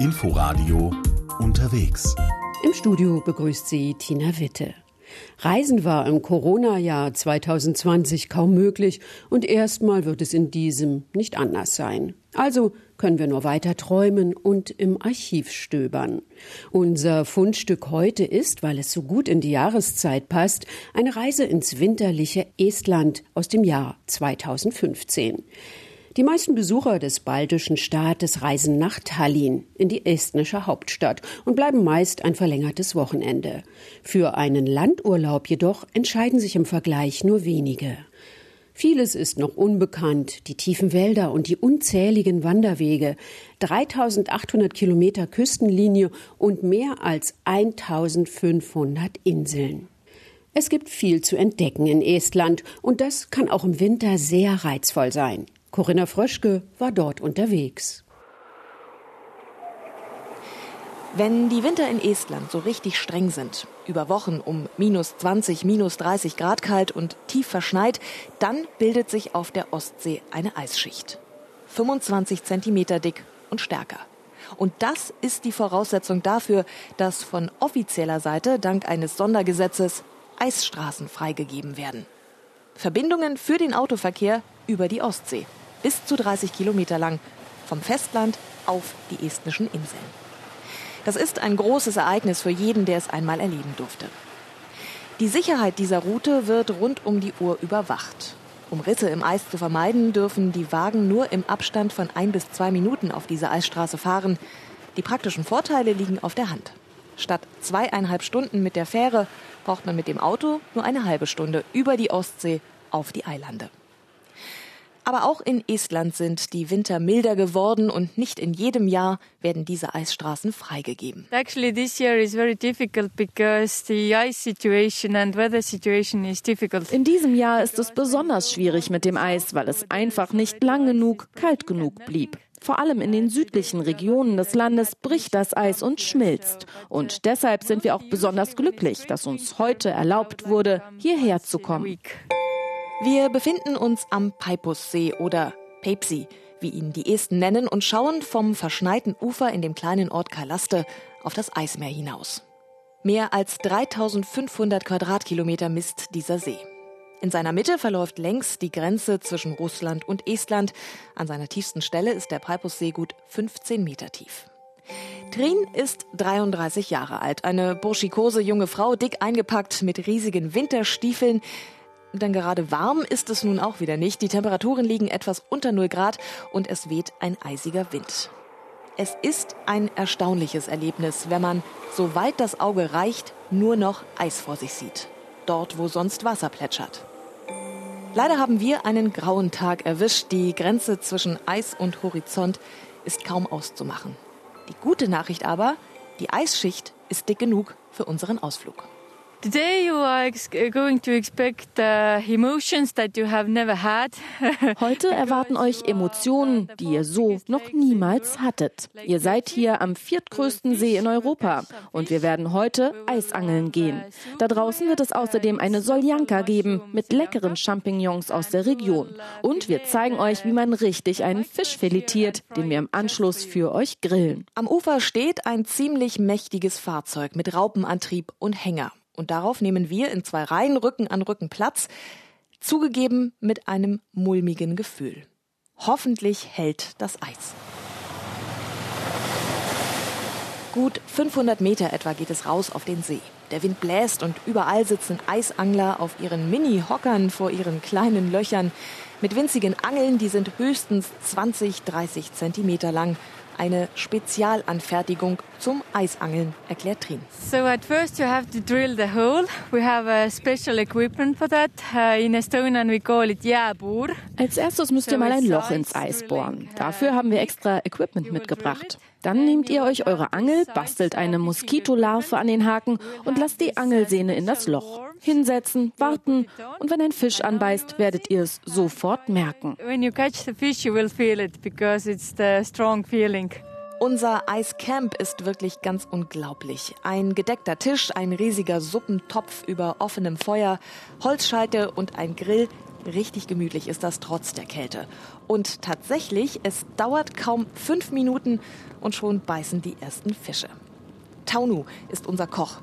Inforadio unterwegs. Im Studio begrüßt sie Tina Witte. Reisen war im Corona-Jahr 2020 kaum möglich und erstmal wird es in diesem nicht anders sein. Also können wir nur weiter träumen und im Archiv stöbern. Unser Fundstück heute ist, weil es so gut in die Jahreszeit passt, eine Reise ins winterliche Estland aus dem Jahr 2015. Die meisten Besucher des baltischen Staates reisen nach Tallinn, in die estnische Hauptstadt, und bleiben meist ein verlängertes Wochenende. Für einen Landurlaub jedoch entscheiden sich im Vergleich nur wenige. Vieles ist noch unbekannt, die tiefen Wälder und die unzähligen Wanderwege, 3800 Kilometer Küstenlinie und mehr als 1500 Inseln. Es gibt viel zu entdecken in Estland und das kann auch im Winter sehr reizvoll sein. Corinna Fröschke war dort unterwegs. Wenn die Winter in Estland so richtig streng sind, über Wochen um minus 20, minus 30 Grad kalt und tief verschneit, dann bildet sich auf der Ostsee eine Eisschicht. 25 Zentimeter dick und stärker. Und das ist die Voraussetzung dafür, dass von offizieller Seite dank eines Sondergesetzes Eisstraßen freigegeben werden. Verbindungen für den Autoverkehr über die Ostsee bis zu 30 Kilometer lang, vom Festland auf die estnischen Inseln. Das ist ein großes Ereignis für jeden, der es einmal erleben durfte. Die Sicherheit dieser Route wird rund um die Uhr überwacht. Um Risse im Eis zu vermeiden, dürfen die Wagen nur im Abstand von ein bis zwei Minuten auf diese Eisstraße fahren. Die praktischen Vorteile liegen auf der Hand. Statt zweieinhalb Stunden mit der Fähre braucht man mit dem Auto nur eine halbe Stunde über die Ostsee auf die Eilande. Aber auch in Estland sind die Winter milder geworden und nicht in jedem Jahr werden diese Eisstraßen freigegeben. Actually this year is very difficult because the ice situation and weather situation is difficult. In diesem Jahr ist es besonders schwierig mit dem Eis, weil es einfach nicht lang genug, kalt genug blieb. Vor allem in den südlichen Regionen des Landes bricht das Eis und schmilzt. Und deshalb sind wir auch besonders glücklich, dass uns heute erlaubt wurde, hierher zu kommen. Wir befinden uns am Peipussee oder Peipsi, wie ihn die Esten nennen, und schauen vom verschneiten Ufer in dem kleinen Ort Kalaste auf das Eismeer hinaus. Mehr als 3500 Quadratkilometer misst dieser See. In seiner Mitte verläuft längs die Grenze zwischen Russland und Estland. An seiner tiefsten Stelle ist der Peipussee gut 15 Meter tief. Trin ist 33 Jahre alt, eine burschikose junge Frau, dick eingepackt mit riesigen Winterstiefeln. Denn gerade warm ist es nun auch wieder nicht. Die Temperaturen liegen etwas unter 0 Grad und es weht ein eisiger Wind. Es ist ein erstaunliches Erlebnis, wenn man, soweit das Auge reicht, nur noch Eis vor sich sieht. Dort, wo sonst Wasser plätschert. Leider haben wir einen grauen Tag erwischt. Die Grenze zwischen Eis und Horizont ist kaum auszumachen. Die gute Nachricht aber, die Eisschicht ist dick genug für unseren Ausflug. Today you are going to expect uh, emotions that you have never had. Heute erwarten euch Emotionen, die ihr so noch niemals hattet. Ihr seid hier am viertgrößten See in Europa und wir werden heute Eisangeln gehen. Da draußen wird es außerdem eine Soljanka geben mit leckeren Champignons aus der Region. Und wir zeigen euch, wie man richtig einen Fisch filetiert, den wir im Anschluss für euch grillen. Am Ufer steht ein ziemlich mächtiges Fahrzeug mit Raupenantrieb und Hänger. Und darauf nehmen wir in zwei Reihen Rücken an Rücken Platz, zugegeben mit einem mulmigen Gefühl. Hoffentlich hält das Eis. Gut 500 Meter etwa geht es raus auf den See. Der Wind bläst und überall sitzen Eisangler auf ihren Mini-Hockern vor ihren kleinen Löchern mit winzigen Angeln, die sind höchstens 20, 30 Zentimeter lang eine Spezialanfertigung zum Eisangeln, erklärt Trin. So at first you have to drill the hole. We have a special equipment for that. Uh, in Estonian we call it jääpuur. Als erstes müsst ihr mal ein Loch ins Eis bohren. Dafür haben wir extra Equipment mitgebracht. Dann nehmt ihr euch eure Angel, bastelt eine Moskitolarve an den Haken und lasst die Angelsehne in das Loch. Hinsetzen, warten und wenn ein Fisch anbeißt, werdet ihr es sofort merken. Unser Eiscamp ist wirklich ganz unglaublich. Ein gedeckter Tisch, ein riesiger Suppentopf über offenem Feuer, Holzscheite und ein Grill. Richtig gemütlich ist das trotz der Kälte. Und tatsächlich, es dauert kaum fünf Minuten und schon beißen die ersten Fische. Taunu ist unser Koch,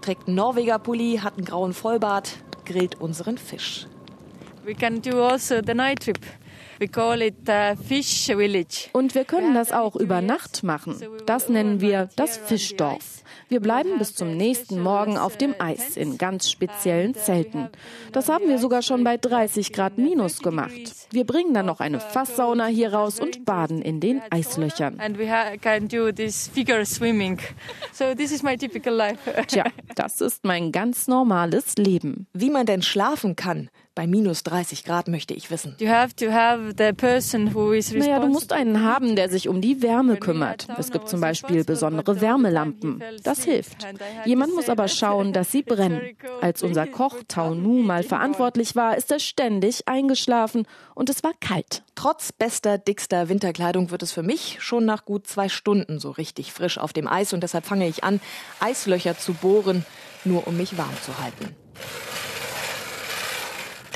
trägt Norweger-Pulli, hat einen grauen Vollbart, grillt unseren Fisch. We can do also the night trip. We call it uh, Fish Village. Und wir können das auch über Nacht machen. Das nennen wir das Fischdorf. Wir bleiben bis zum nächsten Morgen auf dem Eis in ganz speziellen Zelten. Das haben wir sogar schon bei 30 Grad minus gemacht. Wir bringen dann noch eine Fasssauna hier raus und baden in den Eislöchern. And we ha- can do this figure swimming. So this is my typical life. Tja, das ist mein ganz normales Leben. Wie man denn schlafen kann bei minus 30 Grad, möchte ich wissen. Naja, du musst einen haben, der sich um die Wärme kümmert. Es gibt zum Beispiel besondere Wärmelampen. Das hilft. Jemand muss aber schauen, dass sie brennen. Als unser Koch Tau Nu mal verantwortlich war, ist er ständig eingeschlafen und es war kalt. Trotz bester, dickster Winterkleidung wird es für mich schon nach gut zwei Stunden so richtig frisch auf dem Eis und deshalb fange ich an, Eislöcher zu bohren, nur um mich warm zu halten.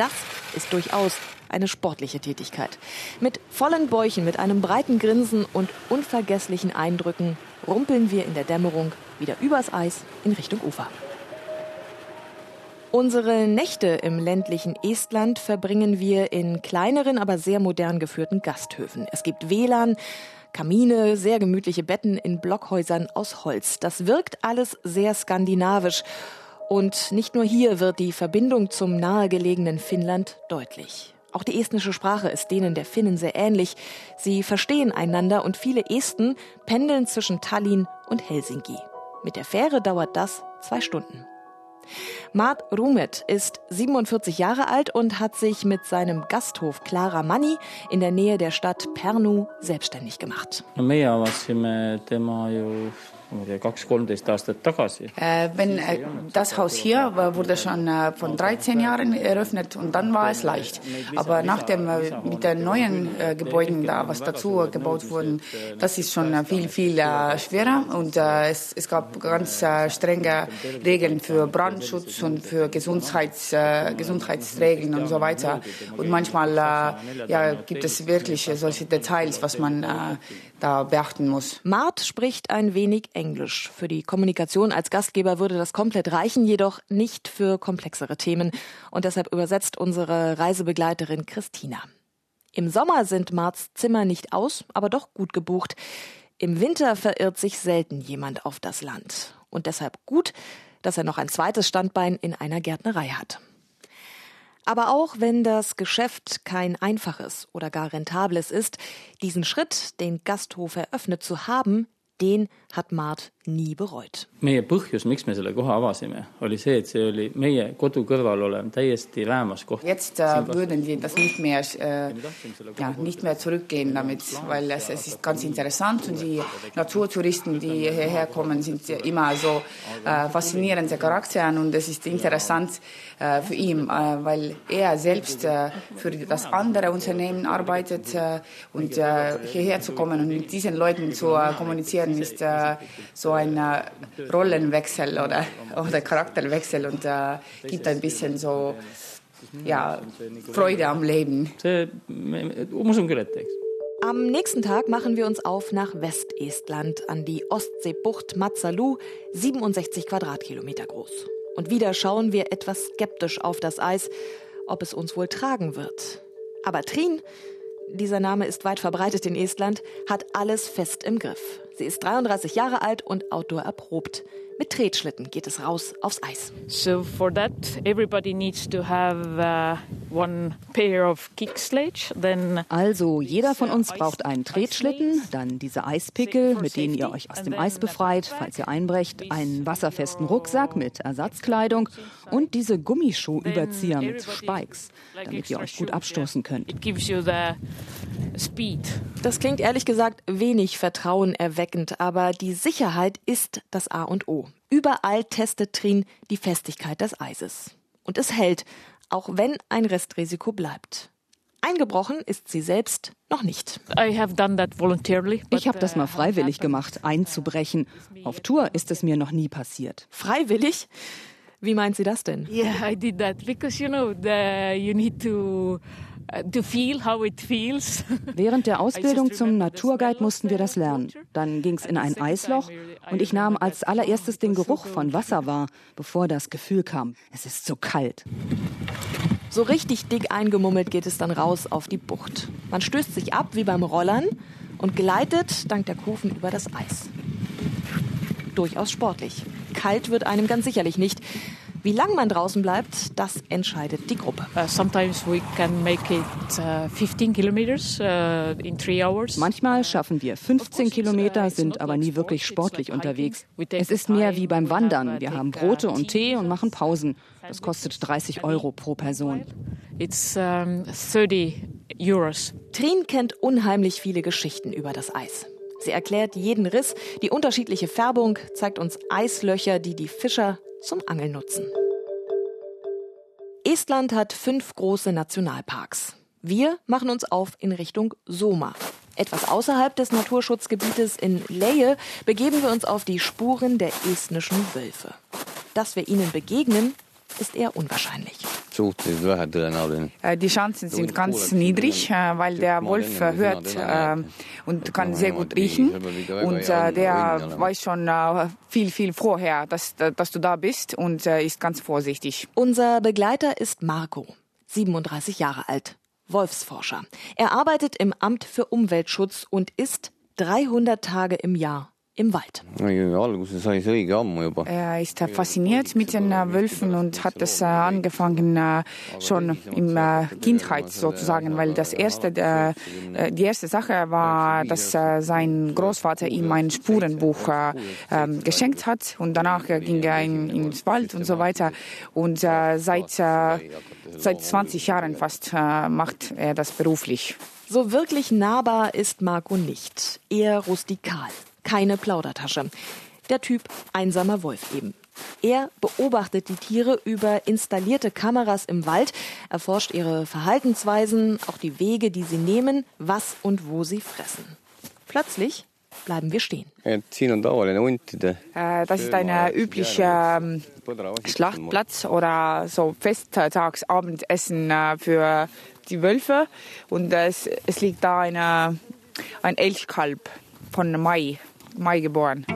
Das ist durchaus eine sportliche Tätigkeit. Mit vollen Bäuchen, mit einem breiten Grinsen und unvergesslichen Eindrücken rumpeln wir in der Dämmerung wieder übers Eis in Richtung Ufer. Unsere Nächte im ländlichen Estland verbringen wir in kleineren, aber sehr modern geführten Gasthöfen. Es gibt WLAN, Kamine, sehr gemütliche Betten in Blockhäusern aus Holz. Das wirkt alles sehr skandinavisch. Und nicht nur hier wird die Verbindung zum nahegelegenen Finnland deutlich. Auch die estnische Sprache ist denen der Finnen sehr ähnlich. Sie verstehen einander und viele Esten pendeln zwischen Tallinn und Helsinki. Mit der Fähre dauert das zwei Stunden. Mart Rumet ist 47 Jahre alt und hat sich mit seinem Gasthof Clara Manni in der Nähe der Stadt Pärnu selbstständig gemacht. no Äh, wenn äh, das Haus hier wurde schon äh, von 13 Jahren eröffnet und dann war es leicht. Aber nachdem mit den neuen Gebäuden da was dazu gebaut wurden, das ist schon viel viel schwerer und es, es gab ganz strenge Regeln für Brandschutz und für Gesundheits, Gesundheitsregeln und so weiter. Und manchmal ja, gibt es wirklich solche Details, was man da beachten muss. Mart spricht ein wenig Englisch. Für die Kommunikation als Gastgeber würde das komplett reichen, jedoch nicht für komplexere Themen. Und deshalb übersetzt unsere Reisebegleiterin Christina. Im Sommer sind Marts Zimmer nicht aus, aber doch gut gebucht. Im Winter verirrt sich selten jemand auf das Land. Und deshalb gut, dass er noch ein zweites Standbein in einer Gärtnerei hat. Aber auch wenn das Geschäft kein einfaches oder gar rentables ist, diesen Schritt, den Gasthof eröffnet zu haben, den hat Mart nie bereut. meie põhjus miks me selle koha avasime oli see et see oli meie kodu kõrval olev täiesti räämas koht Jetzt äh, würden wir das nicht mehr, äh, ja, nicht mehr zurückgehen damit, weil es, es ist ganz interessant und die Naturtouristen, die hierher kommen, sind ja immer so äh, faszinierende Charaktere und es ist interessant äh, für ihn, äh, weil er selbst äh, für das andere Unternehmen arbeitet äh, und äh, hierher zu kommen und mit diesen Leuten zu äh, kommunizieren ist äh, so ein äh, Rollenwechsel oder, oder Charakterwechsel und äh, gibt ein bisschen so ja, Freude am Leben. Am nächsten Tag machen wir uns auf nach Westestland an die Ostseebucht Matsalu, 67 Quadratkilometer groß. Und wieder schauen wir etwas skeptisch auf das Eis, ob es uns wohl tragen wird. Aber Trin, dieser Name ist weit verbreitet in Estland, hat alles fest im Griff. Sie ist 33 Jahre alt und Outdoor erprobt. Mit Tretschlitten geht es raus aufs Eis. So for that, everybody needs to have uh, one pair of kick sledge. Then Also, jeder von uns braucht einen Tretschlitten, dann diese Eispickel, mit denen ihr euch aus dem Eis befreit, falls ihr einbrecht, einen wasserfesten Rucksack mit Ersatzkleidung und diese Gummischuhüberzieher mit Spikes, damit ihr euch gut abstoßen könnt. Das klingt ehrlich gesagt wenig vertrauenerweckend, aber die Sicherheit ist das A und O. Überall testet Trin die Festigkeit des Eises. Und es hält, auch wenn ein Restrisiko bleibt. Eingebrochen ist sie selbst noch nicht. Ich habe das mal freiwillig gemacht, einzubrechen. Auf Tour ist es mir noch nie passiert. Freiwillig? Wie meint sie das denn? Yeah, I did that because you know the, you need to uh, to feel how it feels. Während der Ausbildung zum Naturguide mussten wir das lernen. Dann ging es in ein Eisloch und ich nahm als allererstes den Geruch von Wasser wahr, bevor das Gefühl kam, es ist so kalt. So richtig dick eingemummelt geht es dann raus auf die Bucht. Man stößt sich ab wie beim Rollern und gleitet dank der Kufen über das Eis. Durchaus sportlich. Kalt wird einem ganz sicherlich nicht. Wie lang man draußen bleibt, das entscheidet die Gruppe. Uh, sometimes we can make it uh, 15 kilometers uh, in three hours. Manchmal schaffen wir 15 Kilometer, sind aber nie wirklich sportlich unterwegs. Es ist mehr wie beim Wandern. Wir haben Brote und Tee und machen Pausen. Das kostet 30 Euro pro Person. It's um, 30 euros. Trin kennt unheimlich viele Geschichten über das Eis. Sie erklärt jeden Riss, die unterschiedliche Färbung, zeigt uns Eislöcher, die die Fischer zum Angeln nutzen. Estland hat fünf große Nationalparks. Wir machen uns auf in Richtung Soma. Etwas außerhalb des Naturschutzgebietes in Leie begeben wir uns auf die Spuren der estnischen Wölfe. Dass wir ihnen begegnen, ist eher unwahrscheinlich. Äh, die Chancen sind ganz niedrig, äh, weil der Wolf äh, hört und kann sehr gut riechen. Und der weiß schon viel, viel vorher, dass, dass du da bist und ist ganz vorsichtig. Unser Begleiter ist Marco, 37 Jahre alt, Wolfsforscher. Er arbeitet im Amt für Umweltschutz und ist 300 Tage im Jahr im Wald. Er ist fasziniert mit den äh, Wölfen und hat es äh, angefangen äh, schon in Kindheit sozusagen, weil das erste, die erste Sache war, dass sein Großvater ihm ein Spurenbuch ähm, geschenkt hat und danach ging er in, ins Wald und so weiter und seit, seit 20 Jahren fast macht er das beruflich. So wirklich nahbar ist Marco nicht, eher rustikal keine Plaudertasche. Der Typ einsamer Wolf eben. Er beobachtet die Tiere über installierte Kameras im Wald, erforscht ihre Verhaltensweisen, auch die Wege, die sie nehmen, was und wo sie fressen. Plötzlich bleiben wir stehen. Äh, das ist ein üblicher ähm, Schlachtplatz oder so Festtagsabendessen äh, für die Wölfe. Und es, es liegt da eine, ein Elchkalb von Mai Mai geboren.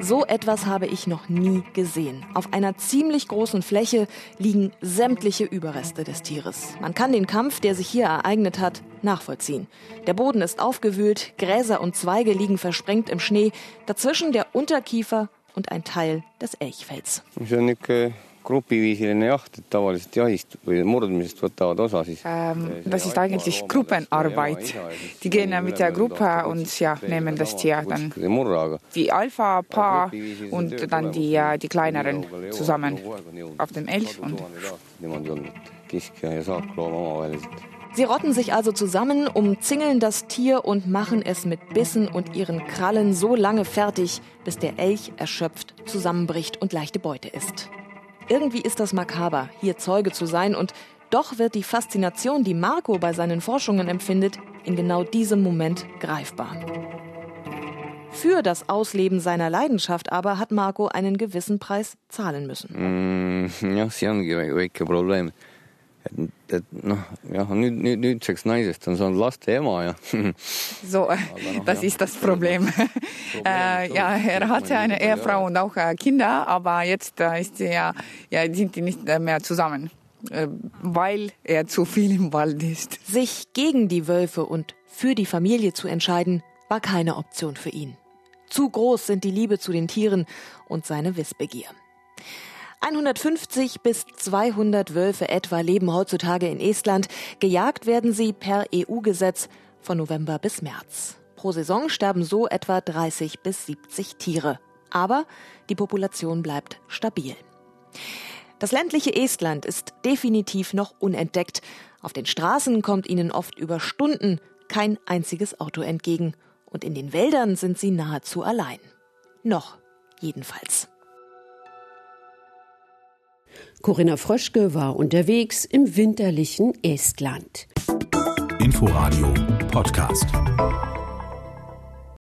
So etwas habe ich noch nie gesehen. Auf einer ziemlich großen Fläche liegen sämtliche Überreste des Tieres. Man kann den Kampf, der sich hier ereignet hat, nachvollziehen. Der Boden ist aufgewühlt, Gräser und Zweige liegen versprengt im Schnee, dazwischen der Unterkiefer und ein Teil des Elchfells. Grupiviisiline jaht, et tavaliselt jahist või murdmisest võtavad osa siis ähm,. Das ist eigentlich Gruppenarbeit. Die gehen mit der Gruppe und ja, nehmen das Tier dann. Die Alpha-Paar und dann die, die kleineren zusammen auf dem Elch. Und Sie rotten sich also zusammen, umzingeln das Tier und machen es mit Bissen und ihren Krallen so lange fertig, bis der Elch erschöpft zusammenbricht und leichte Beute ist. Irgendwie ist das makaber, hier Zeuge zu sein und doch wird die Faszination, die Marco bei seinen Forschungen empfindet, in genau diesem Moment greifbar. Für das Ausleben seiner Leidenschaft aber hat Marco einen gewissen Preis zahlen müssen. Mm, jah, see ongi väike probleem et, et noh, jah, nüüd, nüüd, nüüdseks naisest on saanud laste ema ja. so, no, das ja. ist das Problem. äh, ja, er hatte eine Ehefrau und auch äh, Kinder, aber jetzt äh, ist ja, ja, sind die nicht mehr zusammen, weil er zu viel im Wald ist. Sich gegen die Wölfe und für die Familie zu entscheiden, war keine Option für ihn. Zu groß sind die Liebe zu den Tieren und seine Wissbegier. 150 bis 200 Wölfe etwa leben heutzutage in Estland. Gejagt werden sie per EU-Gesetz von November bis März. Pro Saison sterben so etwa 30 bis 70 Tiere. Aber die Population bleibt stabil. Das ländliche Estland ist definitiv noch unentdeckt. Auf den Straßen kommt ihnen oft über Stunden kein einziges Auto entgegen. Und in den Wäldern sind sie nahezu allein. Noch jedenfalls. Corinna Fröschke war unterwegs im winterlichen Estland. Inforadio Podcast.